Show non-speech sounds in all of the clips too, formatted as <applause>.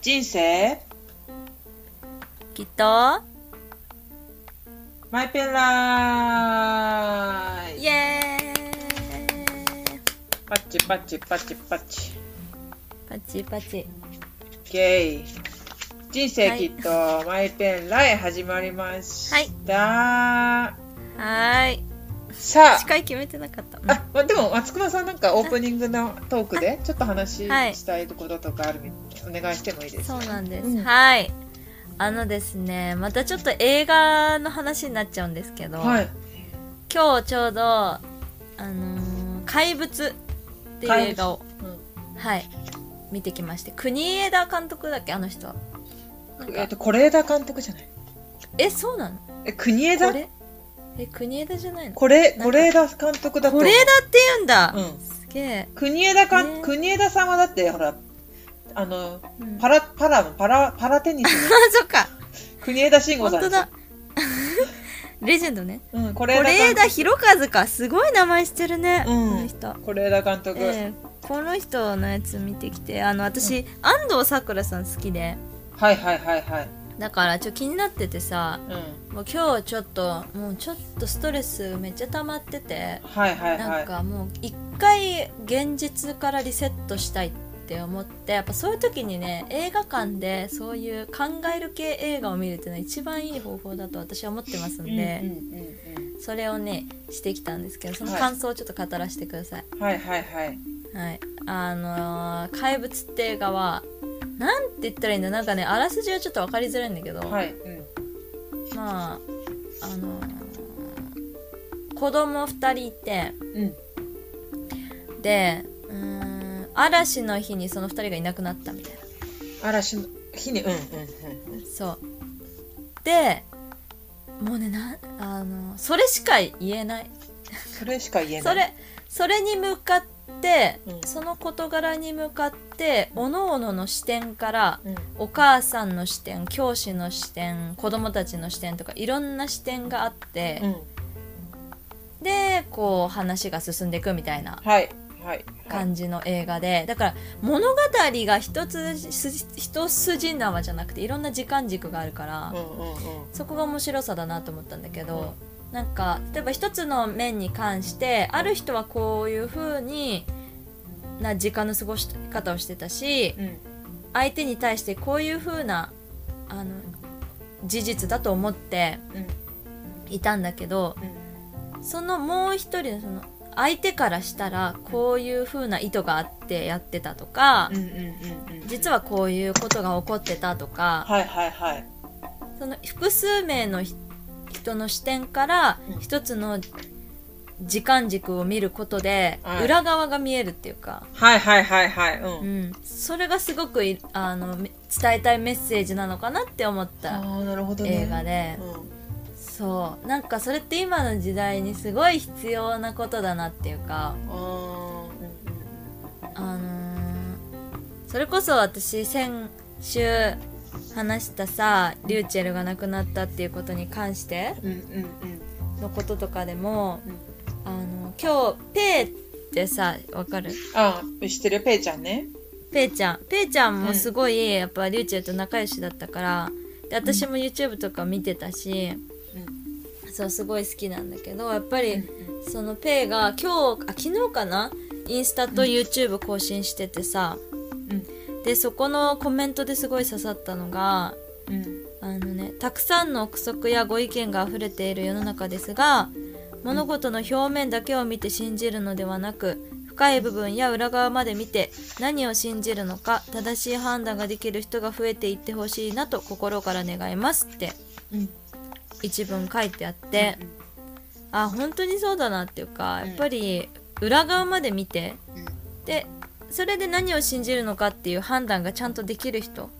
人生？きっと？マイペンライイエーイ。パッチパッチパッチパッチ。パチパチ。ゲイ。人生きっとマイペンライ始まりました、はーい。さ司会決めてなかった。ああまでも松隈さんなんかオープニングのトークでちょっと話はいしたいこととかあるみお願いしてもいいですかそうなんです、うん。はい。あのですねまたちょっと映画の話になっちゃうんですけど、はい。今日ちょうどあのー怪物」っていう映画をうん。はい。見てきまして国枝監督だっけ？あの人なんか。えっと是枝監督じゃない？えそうなの？え国枝？これ？え国枝じゃないの？これ是枝監督だと是枝って言うんだ、うん。すげえ、国枝か、ね。国枝さんはだってほらあのうん、パラパラのパラパラテニスのあ <laughs> そっか。国枝慎吾さん本当だ。レジェンドね。うん、是是枝監督。裕和か。すごい名前してるね、うん。この人。是枝監督、ええ。この人のやつ見てきてあの私、安藤サクラさん好きで。はいはいはいはい。だからちょっと気になっててさうん。もう今日ちょっともうちょっとストレスめっちゃ溜まっててはいはいなんはいかもう一回現実からリセットしたいって思ってやっぱそういう時にね映画館でそういう考える系映画を見るっていうのは一番いい方法だと私は思ってますんで、それをねしてきたんですけどそのはい感想をちょっと語らせてください、うんはいはいはい。はい、あのー怪物」って映画はなんて言ったらいいんだなんかねあらすじはちょっと分かりづらいんだけど、はい、うんまああのー子供2人いてうん、でうーん嵐の日にその2人がいなくなったみたい嵐の日にうんうんうんなそう。でもうねなあのそれしか言えない。それしか言えない。それそれに向かって、うん。その事柄に向かっておのおのの視点からうん。お母さんの視点教師の視点子供たちの視点とかいろんな視点があって、うん。でこう話が進んでいくみたいな。はい感じの映画でだから物語が一つ一筋縄じゃなくていろんな時間軸があるから、うんうんうん。そこが面白さだなと思ったんだけど、なんか例えば一つの面に関してある人はこういう風にな時間の過ごし方をしてたしうん。相手に対してこういう風なあの事実だと思ってうん。いたんだけどうん。そのもう一人のその相手からしたらこういう風な意図があってやってたとか実はこういうことが起こってたとかその複数名のひ人の視点からうん。一つの時間軸を見ることではい。裏側が見えるっていうか、はいはいはいはい。うん。うん、それがすごくいあのめ伝えたいメッセージなのかなって思ったああなるほどね。映画で、うんそう。なんかそれって今の時代にすごい必要なことだなっていうか。あのーそれこそ私先週話したさリューチェルが亡くなったっていうことに関してのこととかでも、うん。あの今日ペイってさわかる？ああ知ってる？ぺえちゃんね。ぺえちゃん。ぺえちゃんもすごい、やっぱりゅうちぇると仲良しだったからで私も YouTube とか見てたし、そうすごい好きなんだけどやっぱり、うんそのぺえが今日あ昨日かな？インスタと YouTube 更新しててさ、うん。でそこのコメントですごい刺さったのがうん。あのねたくさんの憶測やご意見が溢れている世の中ですが物事の表面だけを見て信じるのではなく深い部分や裏側まで見て何を信じるのか正しい判断ができる人が増えていってほしいなと心から願いますって。うん一文書いてあってあ本当にそうだなっていうかやっぱり裏側まで見てでそれで何を信じるのかっていう判断がちゃんとできる人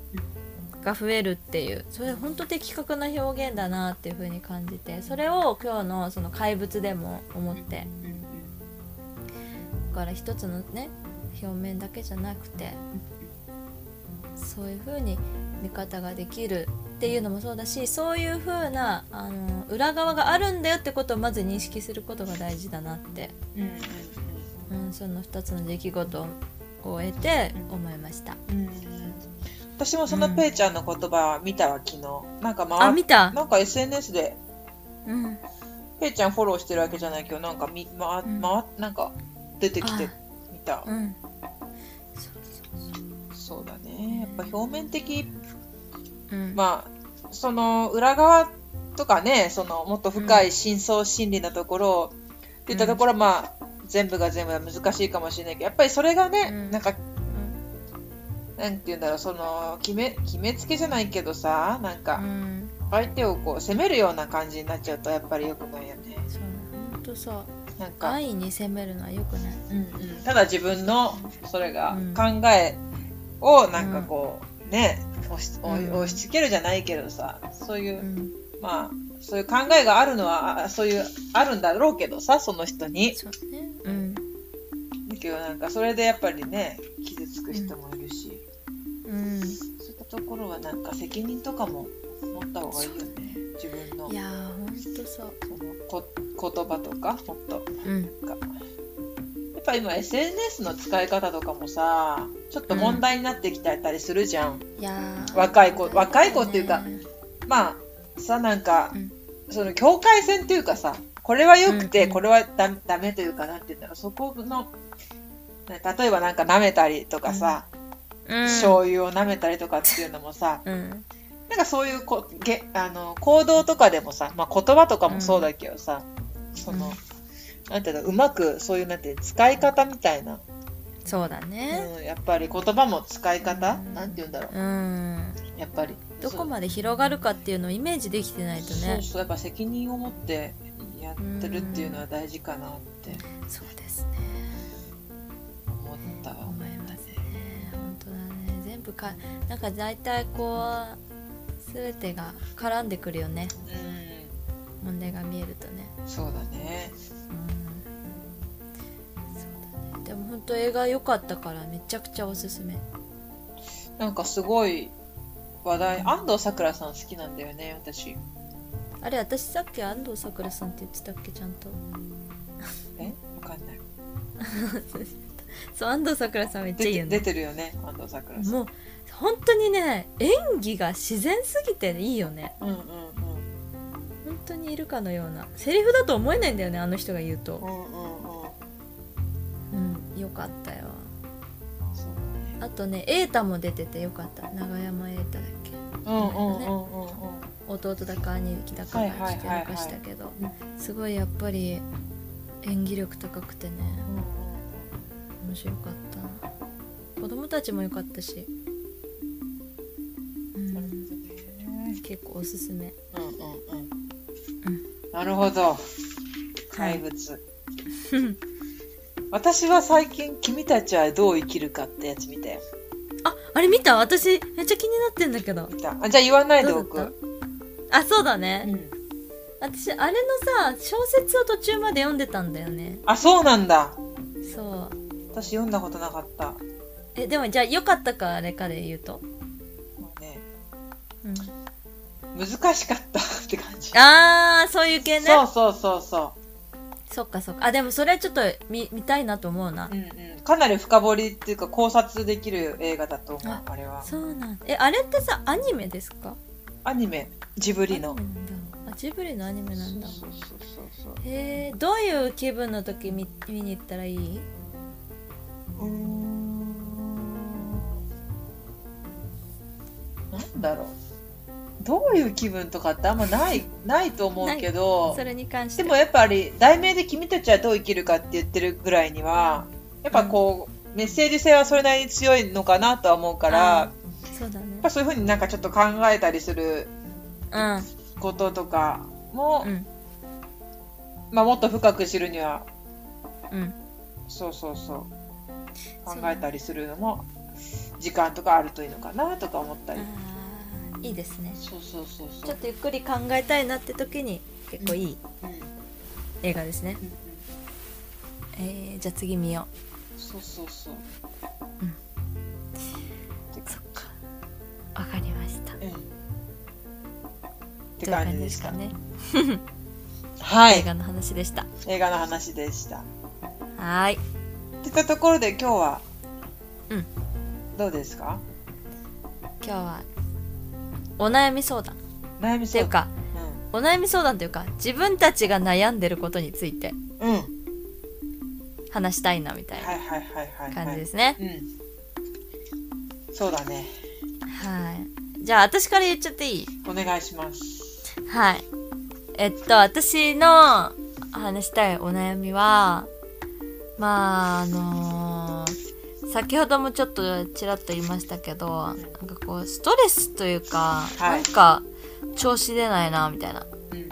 が増えるっていうそれ本当的確な表現だなっていう風に感じてそれを今日のその怪物でも思ってだから一つのね表面だけじゃなくてそういう風に見方ができるっていうのもそうだしそういう風なあの裏側があるんだよってことをまず認識することが大事だなって、うん。うんうん、その2つの出来事を得て思いました。うん。私もそのペイちゃんの言葉見たわ、昨日。なんかあ回見た。なんか SNS で、うん。ペイちゃんフォローしてるわけじゃないけど、なんかみ、ま、うん。ま、なんか出てきてあ見た。うん。そうだね。やっぱ表面的、うん。まあ、その裏側とかね、そのもっと深い深層心理なところっていったところは、まあ、全部が全部は難しいかもしれないけど、やっぱりそれがね、うん。なんか、なんて言うんだろう、その、決め、決めつけじゃないけどさ、なんうか、ん。相手をこう、責めるような感じになっちゃうと、やっぱり良くないよね。そうほんとさなんか、安易に責めるのはよくない。うんうん、ただ自分の、それがうん、考えを、なんかこう、ね、押しうん。押し付けるじゃないけどさ、そういうう、ん。まあ、そういう考えがあるのは、あそういう、あるんだろうけどさ、その人に。そうね。うん。だけどなんか、それでやっぱりね、傷つく人もいるし、うん。そういったところはなんか責任とかも持った方がいいよね。自分の。いやーほんとさそのこ言葉とか、もっと。うん。なんかぱ今 SNS の使い方とかもさ、ちょっと問題になってきたりするじゃん。いやー。若い子若い子っていうかねまあ、さ、なんか、うん。その境界線っていうかさ、これは良くて、うん。うんこれはダダメというかなって言うんだろう、そこの、ね例えばなんか舐めたりとかさ、うん。醤油を舐めたりとかっていうのもさ、うん。なんかそういうこげあの行動とかでもさ、まあ、言葉とかもそうだけどさ、その、なんていうの、うまくそういうなんて使い方みたいな、そうだね。うん、やっぱり言葉も使い方、うん。なんて言うんだろう、うん。やっぱり。どこまで広がるかっていうのをイメージできてないとね。そう。そう、やっぱ責任を持ってやってるっていうのは大事かなって。そうですね。思った。わ。思いますね。本当だね。全部かなんか大体こう全てが絡んでくるよね。う問題が見えるとね。ん、そうだね。本当映画良かったからめちゃくちゃおすすめなんかすごい話題、安藤サクラさん好きなんだよね、私。あれ私さっき安藤サクラさんって言ってたっけちゃんとえ？わかんない。<laughs> そう安藤サクラさんめっちゃいいよね出てるよね、安藤サクラさん。もう本当にね演技が自然すぎていいよねうんうん本当にいるかのようなセリフだと思えないんだよねあの人が言うとうん。うんうんうん。うんよかったよ。そうだね。あとね瑛太も出ててよかった。長山瑛太だっけ？うんうんうんうんうん。弟だか兄貴だかがちょっとやらかしたけど。すごいやっぱり演技力高くてね。面白かった。子供たちも良かったし、うん、結構おすすめ。うんうんうん。なるほど。怪物。<laughs> 私は最近、君たちはどう生きるかってやつ見たよ。ああれ見た？私めっちゃ気になってんだけど見た。あじゃあ言わないでおく。あそうだね、うん。私あれのさ小説を途中まで読んでたんだよねあ、そうなんだ。そう私読んだことなかった。もえでもじゃあ良かったかあれかで言うと、うね、うん、難しかったって感じ。あーそういう系ねそうそうそうそそっかそっかあでもそれちょっと見見たいなと思うなう。うんうん。かなり深掘りっていうか考察できる映画だと思う、ああれは。そうなんえあれってさアニメですか？アニメ、ジブリのあジブリのアニメなんだそうそうそうそう。へえどういう気分の時見見に行ったらいい？うーん。なんだろう。どういう気分とかってあんまない、ないと思うけどそ、れに関して。でもやっぱり、題名で君たちはどう生きるかって言ってるぐらいには、やっぱこう、メッセージ性はそれなりに強いのかなとは思うから、あそうだね。やっぱそういうふうになんかちょっと考えたりするうんこととかも、うん。まあもっと深く知るには、うん。そうそうそう、考えたりするのも、時間とかあるといいのかなとか思ったり。いいですね。そうそうそうそう。ちょっとゆっくり考えたいなって時に結構いいうんうん。映画ですね、うんえー、じゃあ次見よそうそうそう。うそっか。わかりました。うん。って感じでした。ね。<laughs> はい。映画の話でした。映画の話でした。はーい。ってたところで今日は、うん。どうですか？今日はお悩み相談。っ悩みそうていうかお悩み相談というか自分たちが悩んでることについて。話したいなみたいはいはいはいはい、はい、な感じですね。うん。そうだね。はい。じゃあ私から言っちゃっていい？お願いします。はい。えっと私の話したいお悩みはまああのー先ほどもちょっとちらっと言いましたけどなんかこうストレスというか、はい。なんか調子出ないなみたいなうん。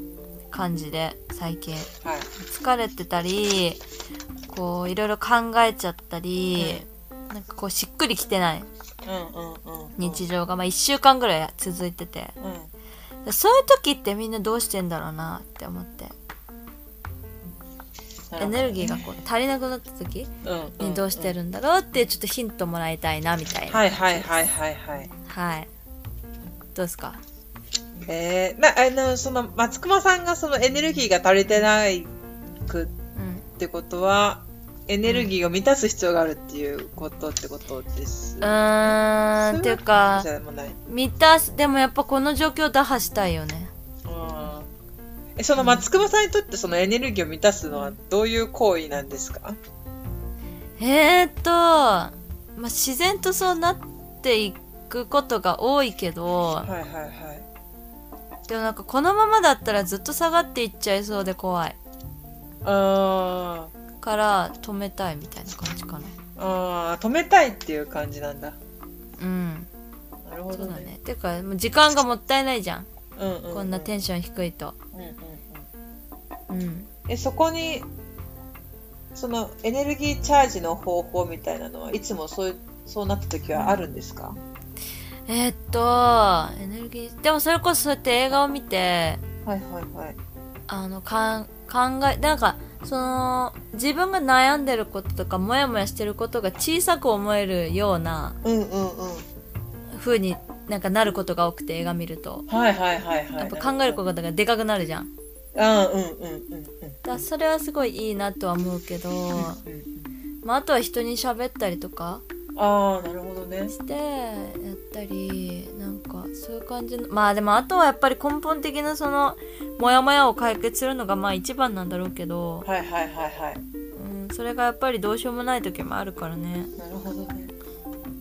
感じで最近。はい。疲れてたりこういろいろ考えちゃったり、なんかこうしっくりきてない。うんうんうん日常が、まあ、1週間ぐらい続いてて。うん。そういう時ってみんなどうしてんだろうなって思ってエネルギーがこう足りなくなった時うんにどうしてるんだろうってちょっとヒントもらいたいなみたいな。はいはいはいはいはい。はい。どうですか？えー、まあのその松隈さんがそのエネルギーが足りてないくうんってことはエネルギーを満たす必要があるっていうことってことです。うーんっていうか満たすでもやっぱこの状況を打破したいよね。うんえその松隈さんにとってそのエネルギーを満たすのはどういう行為なんですか？えーっと、まあ、自然とそうなっていくことが多いけどはいはいはい。でもなんかこのままだったらずっと下がっていっちゃいそうで怖い。あから止めたいみたいな感じかな。ーあー止めたいっていう感じなんだ。うん。なるほどね。そうだね。てかもう時間がもったいないじゃん、うんうんうん、こんなテンション低いと。うんうんえそこにそのエネルギーチャージの方法みたいなのはいつもそうそうなった時はあるんですか、えーっとエネルギーでもそれこそそうやって映画を見てはいはいはい。あのかん考えなんかその自分が悩んでることとかモヤモヤしてることが小さく思えるようなうんうんうん。風になんかなることが多くて映画見るとはいはいはいはい。やっぱ考えることがでかくなるじゃんああ、うんうんうんうん。だそれはすごいいいなとは思うけど、うんうんまあ、あとは人に喋ったりとかああ、なるほどね。してやったりなんかそういう感じのまあでもあとはやっぱり根本的なそのモヤモヤを解決するのがまあ一番なんだろうけど、はいはいはいはい。うん、それがやっぱりどうしようもない時もあるからねなるほどね。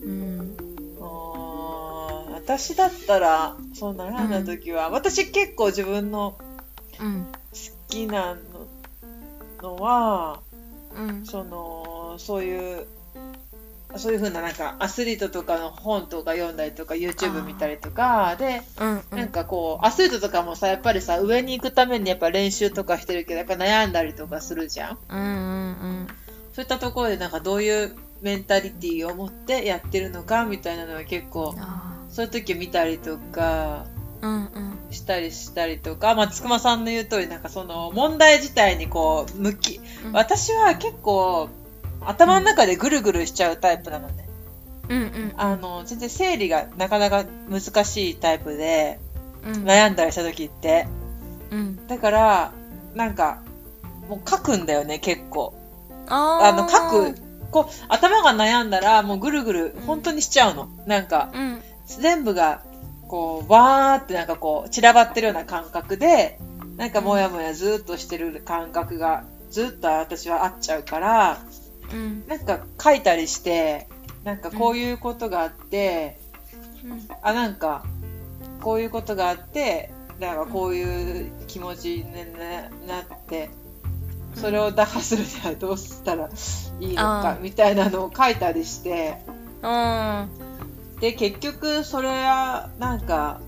うんああ、私だったら、そう悩んだ時は、私結構自分のうん好きなののは、うん。その、そういう、そういう風ななんかアスリートとかの本とか読んだりとか YouTube 見たりとかでうんうなんんかこうアスリートとかもさやっぱりさ上に行くためにやっぱ練習とかしてるけどやっぱ悩んだりとかするじゃん。うんうんそういったところでなんかどういうメンタリティーを持ってやってるのかみたいなのは結構あそういう時見たりとかしたりしたりとか、まあ、つくまさんの言う通りなんかその問題自体にこう向きうん。私は結構頭の中でぐるぐるしちゃうタイプなのね。うんうん。あの全然整理がなかなか難しいタイプでうん。悩んだりした時って。うん。だからなんかもう書くんだよね結構。あの書くこう頭が悩んだらもうぐるぐる本当にしちゃうの。なんかうん。全部がこうわーってなんかこう散らばってるような感覚でなんかもやもやずっとしてる感覚がずっと私はあっちゃうからうん。なんか書いたりしてなんかこういうことがあって、うん。あなんかこういうことがあってなんかこういう気持ちにななってそれを打破するにはどうしたらいいのかみたいなのを書いたりしてうんで結局それはなんか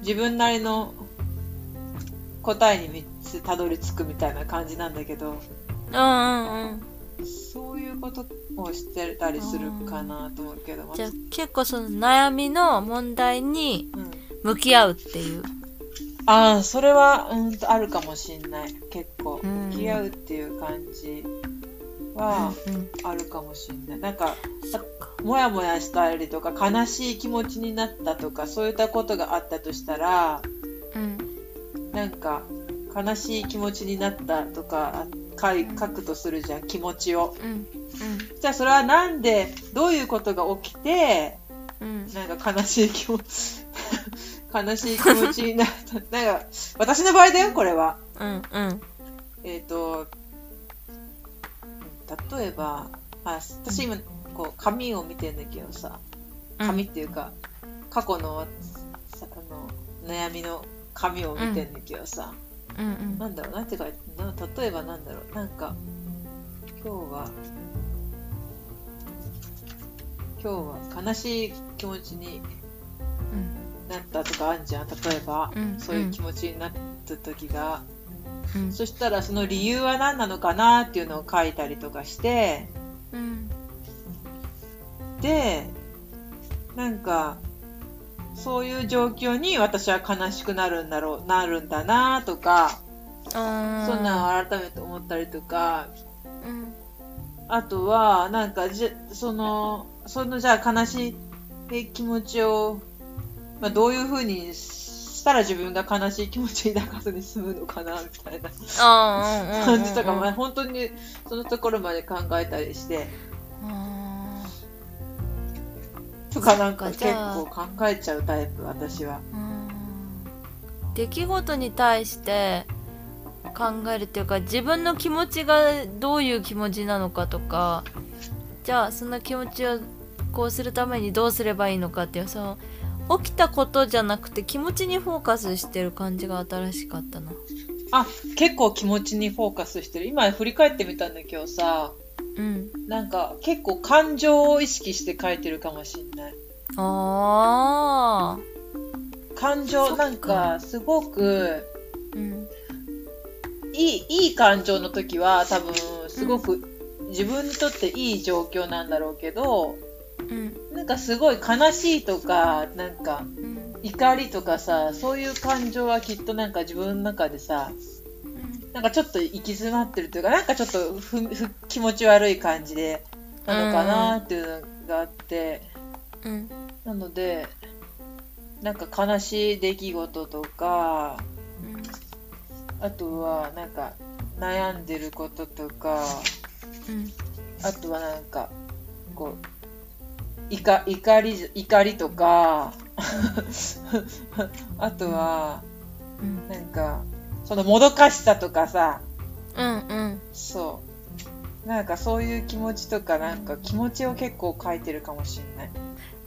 自分なりの答えに3つたどり着くみたいな感じなんだけどうんうんそういうことをしてたりするかなと思うけど、じゃあ結構その悩みの問題にうん、向き合うっていう。ああそれはうんとあるかもしんない。結構うん。向き合うっていう感じはうん。うん。あるかもしんない。なんかそっかもやもやしたりとか悲しい気持ちになったとかそういったことがあったとしたらうん。なんか悲しい気持ちになったとか書い書くとするじゃん気持ちを。うん。じゃあそれはなんでどういうことが起きてうん。なんか悲しい気持ち <laughs> 悲しい気持ちになった。<laughs> なんか私の場合だよこれは。うんうん。えっ、と例えばあ私今こう紙を見てんだけどさ紙っていうか、過去のさあの悩みの紙を見てんだけどさ、うん。うんなんだろうなんて書いてな例えばなんだろうなんか今日は今日は悲しい気持ちになったとかあんじゃん。例えば、うん。そういう気持ちになった時が、うん。そしたらその理由は何なのかなっていうのを書いたりとかしてうんでなんかそういう状況に私は悲しくなるんだろうなるんだなとかそんなの改めて思ったりとかうん。あとはなんかじそのそのじゃあ悲しい気持ちを、まあ、どういうふうにしたら自分が悲しい気持ちに抱かずに済むのかなみたいな感じとか、まあ、本当にそのところまで考えたりして。あとかなんか結構考えちゃうタイプ私は。出来事に対して考えるっていうか自分の気持ちがどういう気持ちなのかとかじゃあその気持ちをこうするためにどうすればいいのかっていうその起きたことじゃなくて気持ちにフォーカスしてる感じが新しかったな。あ結構気持ちにフォーカスしてる。今振り返ってみたんだけどさうん。なんか結構感情を意識して書いてるかもしんない。ああ感情なんかすごくうん。いいいい感情の時は多分すごく自分にとっていい状況なんだろうけどうん。なんかすごい悲しいとかなんかうん。怒りとかさそういう感情はきっとなんか自分の中でさなんかちょっと行き詰まってるというかなんかちょっとふふ気持ち悪い感じでなのかなっていうのがあって、うん。なのでなんか悲しい出来事とかあとはなんか悩んでることとかうん。あとはなんかこう怒怒り怒りとか <laughs> あとはうん。なんかそのもどかしさとかさうんうん。そう。なんかそういう気持ちとかなんか気持ちを結構書いてるかもしれない。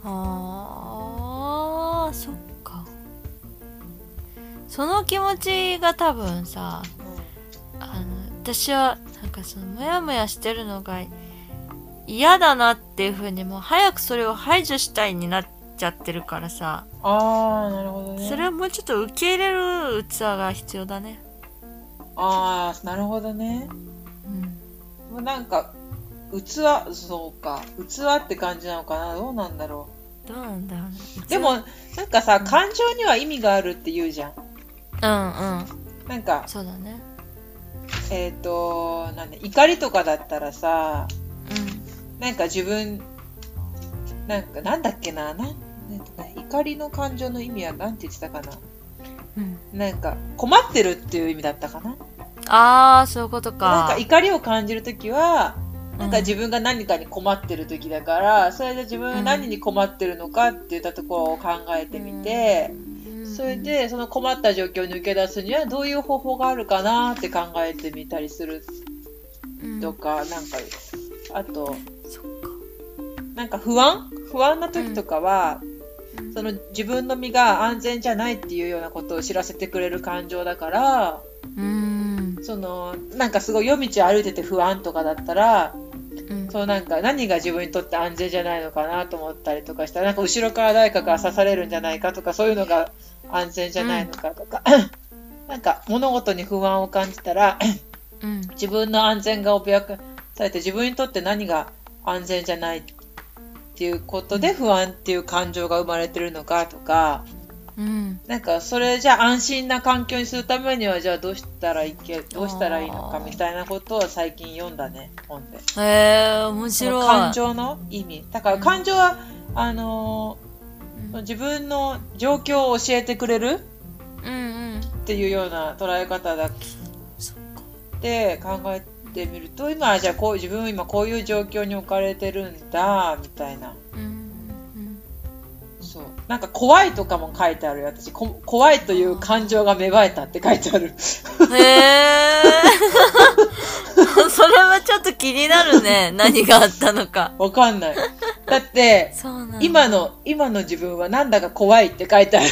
あーそっか。その気持ちが多分さあの私はなんかそのモヤモヤしてるのが嫌だなっていう風にもう早くそれを排除したいになっちゃってるからさああなるほどね。それをもうちょっと受け入れる器が必要だね。ああなるほどね。うん。もうなんか器そうか。器って感じなのかな？どうなんだろどうなんだろうでもなんかさ感情には意味があるって言うじゃん。うんうん。なんかそうだね。えっ、となんで怒りとかだったらさうなんか自分なんかなんだっけな？なん怒りの感情の意味はなんて言ってたかな？んうん。なんか困ってるっていう意味だったかな？ああそういうことか。なんか怒りを感じるときはなんかうん。自分が何かに困ってる時だから、それで自分が何に困ってるのかって言ったところを考えてみて、それでその困った状況に抜け出すにはどういう方法があるかなって考えてみたりするうん。とか、なんかあとなんか不安？不安な時とかは、うんその自分の身が安全じゃないっていうようなことを知らせてくれる感情だからうん。そのなんかすごい夜道を歩いてて不安とかだったらうん。そうなんか何が自分にとって安全じゃないのかなと思ったりとかしたらなんか後ろから誰かが刺されるんじゃないかとかそういうのが安全じゃないのかとか、<laughs> なんか物事に不安を感じたらうん。自分の安全が脅かされて自分にとって何が安全じゃないっていうことで不安っていう感情が生まれてるのかとかうん。なんかそれじゃあ安心な環境にするためにはじゃあどうしたらいけどうしたらいいのかみたいなことを最近読んだね本で。へえ面そ白い。の感情の意味。だから感情は、あのー自分の状況を教えてくれる？うんうん。っていうような捉え方だっそっか。て考えてみると今はじゃあこう自分は今こういう状況に置かれてるんだみたいな。うんうんなんか怖いとかも書いてあるよ。私こ怖いという感情が芽生えたって書いてある。へえ <laughs> それはちょっと気になるね。<laughs> 何があったのか。わかんない。だって今の今の自分はなんだか怖いって書いてある。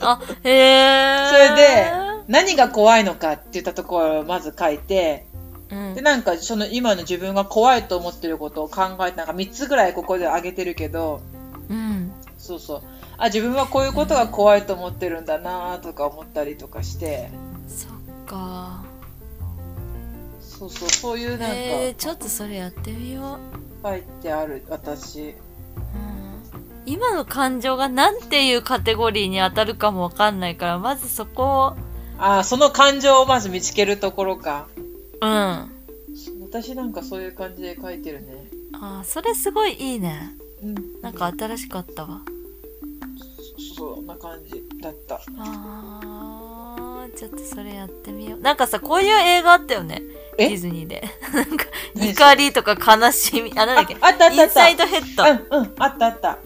あへえそれで何が怖いのかって言ったところをまず書いてうん。でなんかその今の自分が怖いと思ってることを考えてなんか3つぐらいここで挙げてるけどうん。そうそう。あ自分はこういうことが怖いと思ってるんだなとか思ったりとかして。そっか。そうそうそういうなんかえー、ちょっとそれやってみよう。書いてある私。うん。今の感情が何ていうカテゴリーに当たるかもわかんないからまずそこを。あその感情をまず見つけるところか私なんかそういう感じで書いてるね。ーそれすごいいいね。うん。なんか新しかったわ。そそんな感じだった。あーちょっとそれやってみよう。なんかさこういう映画あったよね。デえィズニーで。<laughs> なんか何怒りとか悲しみ。あなんだっけ？ああったあったあった。インサイドヘッド。うんうん。あったあった。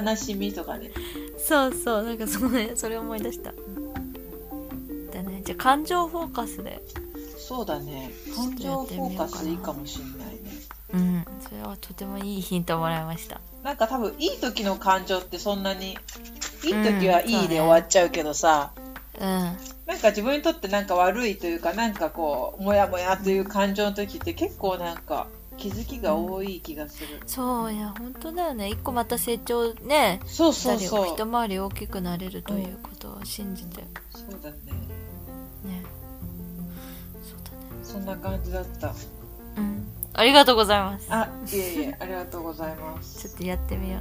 悲しみとかね。そうそう。なんかそれそれ思い出した。だね。じゃあ感情フォーカスでそうだね。感情フォーカスいいかもしれないね。うんそれはとてもいいヒントもらいました。なんか多分いい時の感情ってそんなにいい時はうんいいで終わっちゃうけどさ、うんなんか自分にとってなんか悪いというかなんかこうモヤモヤという感情の時って結構なんか気づきが多い気がする、そういや本当だよね。一個また成長ねそうそうそう。一回り大きくなれるということを信じて、そうだねねそうだねそんな感じだった。うん。ありがとうございます。あいえいえありがとうございます。ちょっとやってみよ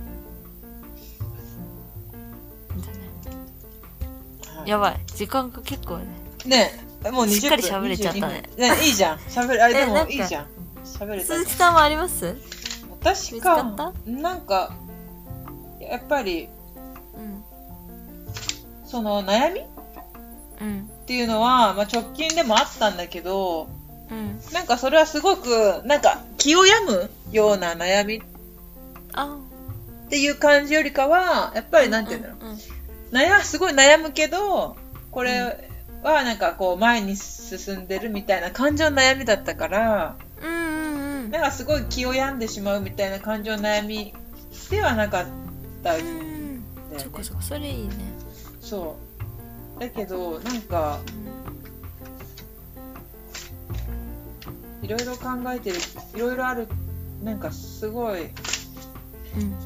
う。はい。やばい。時間が結構ね。ねえもう20分。しっかり喋れちゃったね。22分。ねいいじゃん。喋れあれでもいいじゃん。喋れた鈴木さんはあります？私か。なんかやっぱりうん。その悩み？っうん。ていうのは、まあ、直近でもあったんだけどうん。なんかそれはすごくなんか気を病むような悩みっあていう感じよりかはやっぱりなんていうんだろう、うんうん悩すごい悩むけどこれはなんかこう前に進んでるみたいな感情の悩みだったからうんうんうん。なんかすごい気を病んでしまうみたいな感情の悩みではなかったんだようん。ねそっかそっかそれいいね。そう。だけどなんかいろいろ考えてるいろいろあるなんかすごいうん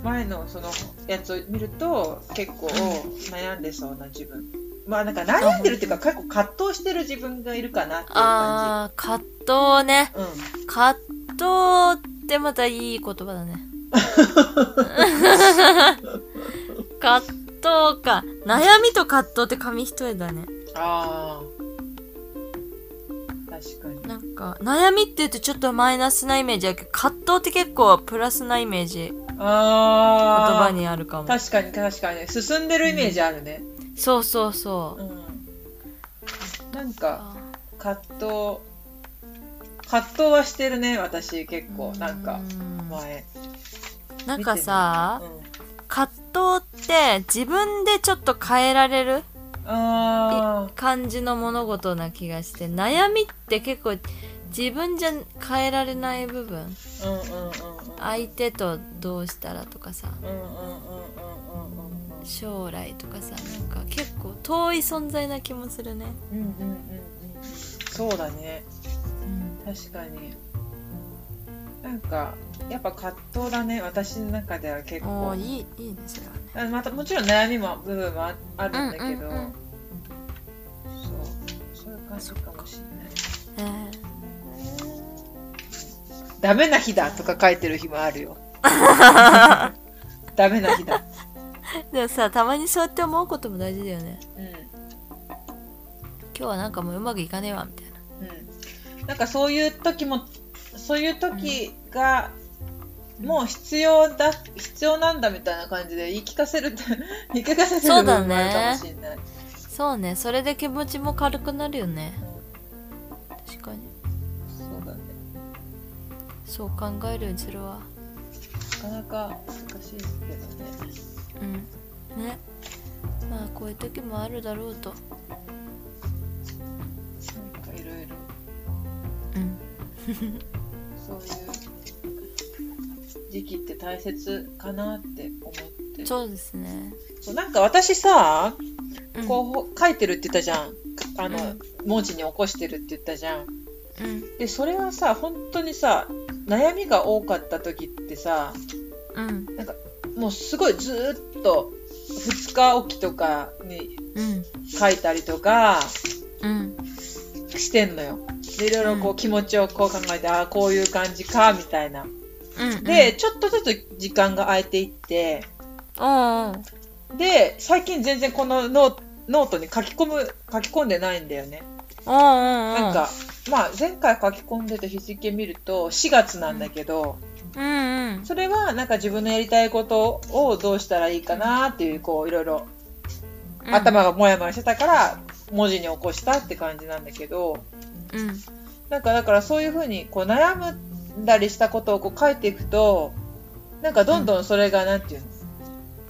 前のそのやつを見ると結構悩んでそうな自分。まあなんか悩んでるっていうか結構葛藤してる自分がいるかなっていう感ああ葛藤ね。じうん。葛藤ってまたいい言葉だね。<laughs> 葛藤か。悩みと葛藤って紙一重だね。ああなんか悩みって言うとちょっとマイナスなイメージだけど葛藤って結構プラスなイメージ。言ああ葉にあるかも。確かに確かに進んでるイメージあるね。そうそうそう。うん、なんかあ葛藤葛藤はしてるね私結構。なんかうん前。なんかさうん。葛藤って自分でちょっと変えられる？あ感じの物事な気がして悩みって結構自分じゃ変えられない部分。相手とどうしたらとかさ。将来とかさなんか結構遠い存在な気もするね。うんうんうんうん。そうだね。うん。確かになんかやっぱ葛藤だね私の中では結お構ーいいいいねそれはね。あまたもちろん悩みも部分もああるんだけど、うんうんうん。そう。そういう感じかもしれない。えダメな日だとか書いてる日もあるよ。<laughs> ダメな日だ。ーでもさたまにそうやって思うことも大事だよね。うん。今日はなんかもううまくいかねえわみたいな。うん。なんかそういう時もそういう時が、もう必要だ必要なんだみたいな感じで言い聞かせるって <laughs> 言い聞かせてる部分もあるかもしれない。そうね。それで気持ちも軽くなるよね。確かに。そうだね。そう考えるようにするわ。なかなか難しいですけどね。うん。ね。まあこういう時もあるだろうと。なんかいろいろ。うんそういう時期って大切かなって思って。そうですね。そうなんか私さうん。こう書いてるって言ったじゃん。あの、うん。文字に起こしてるって言ったじゃん。うん。でそれはさ本当にさ悩みが多かった時ってさうん。もうすごいずーっと2日おきとかにうん。書いたりとかうんしてんのよ。でいろいろこうう気持ちをこう考えて、ああこういう感じかみたいな。うんで、ちょっとずつ時間が空いていってで最近全然このノーノートに書き込む書き込んでないんだよね。なんか、まあ、前回書き込んでた日付見ると4月なんだけど、うんうん。それはなんか自分のやりたいことをどうしたらいいかなっていう、こう、いろいろ頭がもやもやしてたから、文字に起こしたって感じなんだけど、うんなんかだからそういうふうにこう悩んだりしたことをこう書いていくと、なんかどんどんそれがなんていうの、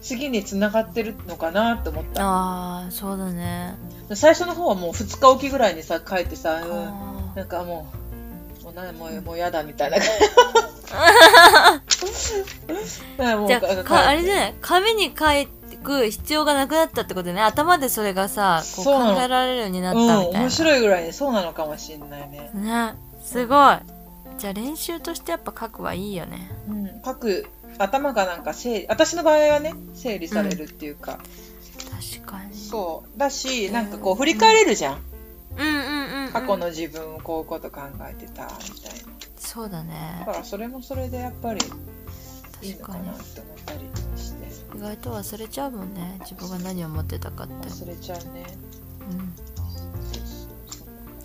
次に繋がってるのかなって思った。ああそうだね最初の方はもう2日おきぐらいにさ、書いてさ、うんあなんかもう、もうなもうもうやだみたいな <laughs> <laughs> 感じ。ゃあかあれね。じゃない？紙に書く必要がなくなったってことね。頭でそれがさこう考えられるようになったうん、みたいな、面白いぐらいにそうなのかもしれないね。ね。すごい。じゃあ練習としてやっぱ書くはいいよね。うん、書く、頭がなんか整理、私の場合はね、整理されるっていうか、確かに。そう。だし、なんかこう振り返れるじゃん。うんうんうん、うん、過去の自分、こういうこと考えてた、みたいな。そうだね。だからそれもそれでやっぱりいいの確かなって思ったり外と忘れちゃうもんね。自分が何を思ってたかって。忘れちゃうね。うん。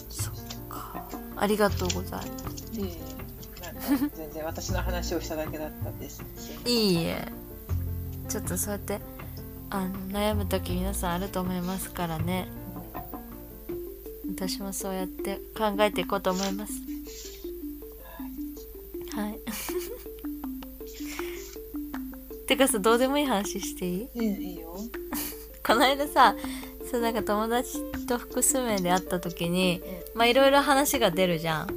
そっか。ありがとうございます。いえいえなんか全然私の話をしただけだったんです。いいえ。ちょっとそうやってあの悩む時皆さんあると思いますからね。私もそうやって考えていこうと思いますかさどうでもいい話していい？いいいいよ。<laughs> この間さそうなんか友達と複数名で会った時にまあいろいろ話が出るじゃん。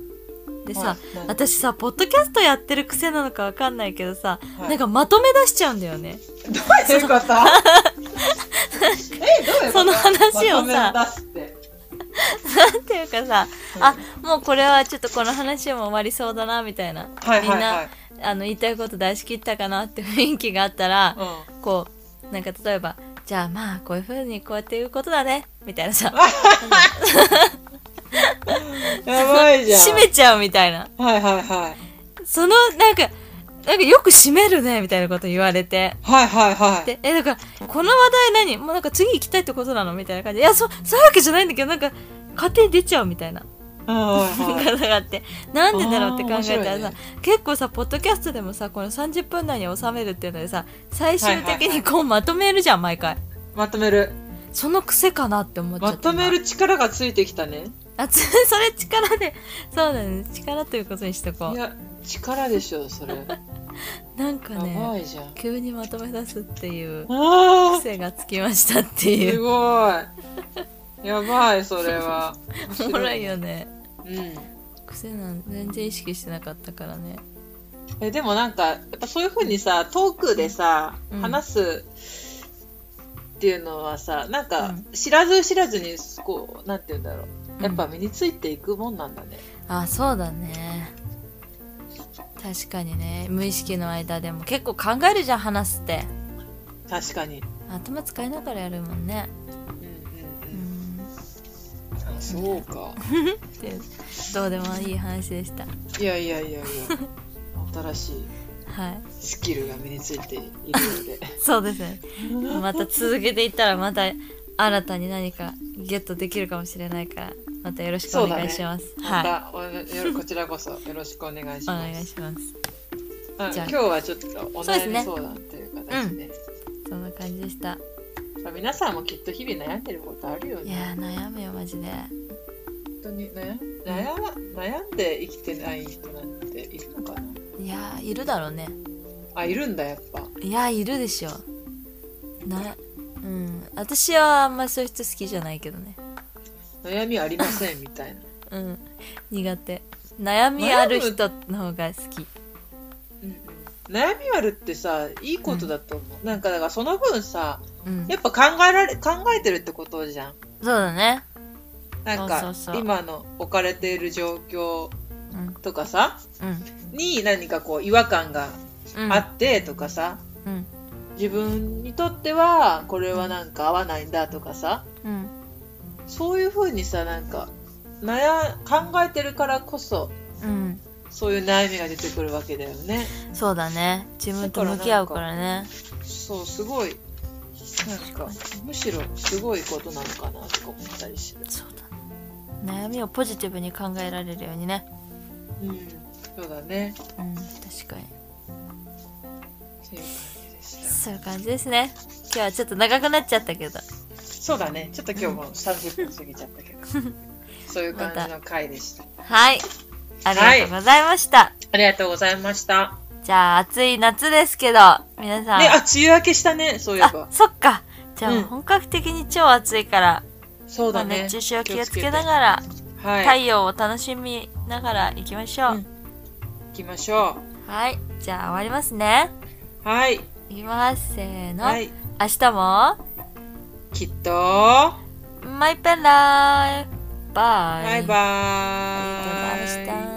でさ、はい。はい私さポッドキャストやってる癖なのかわかんないけどさ、はい。なんかまとめ出しちゃうんだよね。どういうこと？<laughs> え、どういうこと？その話をさま。なんていうかさ、あもうこれはちょっとこの話も終わりそうだなみたいな、はいはいみんなはい。あの言いたいこと出し切ったかなって雰囲気があったら、うん。こうなんか例えばじゃあまあこういう風にこうやって言うことだねみたいなさやばいじゃん。締めちゃうみたいなはいはいはい。そのなんかなんかよく締めるねみたいなこと言われてはいはいはい。でえだからこの話題何？もうなんか次行きたいってことなの？みたいな感じでいやそそういうわけじゃないんだけどなんか勝手に出ちゃうみたいながあってなんでだろうって考えたらさ、ね結構さポッドキャストでもさこの30分内に収めるっていうのでさ最終的にこうまとめるじゃん毎回まとめる。その癖かなって思っちゃったまとめる力がついてきたね。あつ <laughs> それ力でそうだね力ということにしとこいうや、力でしょ、それ。<laughs> なんかねいじゃん。急にまとめ出すっていうあ癖がつきましたっていうごい。やばい、それは。<laughs> おもろいよねうん。癖なん全然意識してなかったからねえでもなんかやっぱそういうふうにさトークでさ、うん。話すっていうのはさなんかうん。知らず知らずにこうなんて言うんだろう。やっぱ身についていくもんなんだね、あそうだね。確かにね。無意識の間でも。結構考えるじゃん話すって。確かに。頭使いながらやるもんねそうか。<laughs> どうでもいい話でした。いやいやいやいや新しい <laughs> はい。スキルが身についているので。<laughs> そうですね。また続けていったらまた新たに何かゲットできるかもしれないからまたよろしくお願いします、まはたおよこちらこそよろしくお願いしいおます。願いします。うんじゃあ。今日はちょっとお悩み相談という形で。そんな感じでしたまあ皆さんもきっと日々悩んでることあるよね。いやー悩むよマジで。本当に悩悩ま悩んで生きてない人なんているのかな？いやーいるだろうね。あいるんだやっぱ。いやーいるでしょ。な私はあんまそういう人好きじゃないけどね。悩みありませんみたいな。<laughs> うん。苦手。悩みある人の方が好き。悩みあるってさいいことだと思う、なんかだからその分さうん。やっぱ考えられ考えてるってことじゃん。そうだね。なんか今の置かれている状況うん。とかさうん。に何かこう違和感がうん。あってとかさ、うん。自分にとってはこれはなんか合わないんだとかさうん。そういう風にさなんか悩考えてるからこそうん。そういう悩みが出てくるわけだよね。そうだね。自分と向き合うからね。そうすごいなんかむしろすごいことなのかなとか思ったりする。そうだね。悩みをポジティブに考えられるようにね。うんそうだね。うん確かに。っていう感じでした。そういう感じですね。今日はちょっと長くなっちゃったけど。そうだね。ちょっと今日も30分過ぎちゃったけど。<laughs> そういう感じの回でした。はい。ありがとうございました、ありがとうございましたじゃあ暑い夏ですけど皆さん。ねあ梅雨明けしたねそういえば。あそっか。じゃあうん。本格的に超暑いから、まあそうだね。熱中症気をつけながら、はい。太陽を楽しみながら行きましょう、うん。行きましょはい。じゃあ終わりますね。うはい。いきます。せーの、はい。明日も？きっと。マイペンライバイ。バイバーイ。ありがとうございました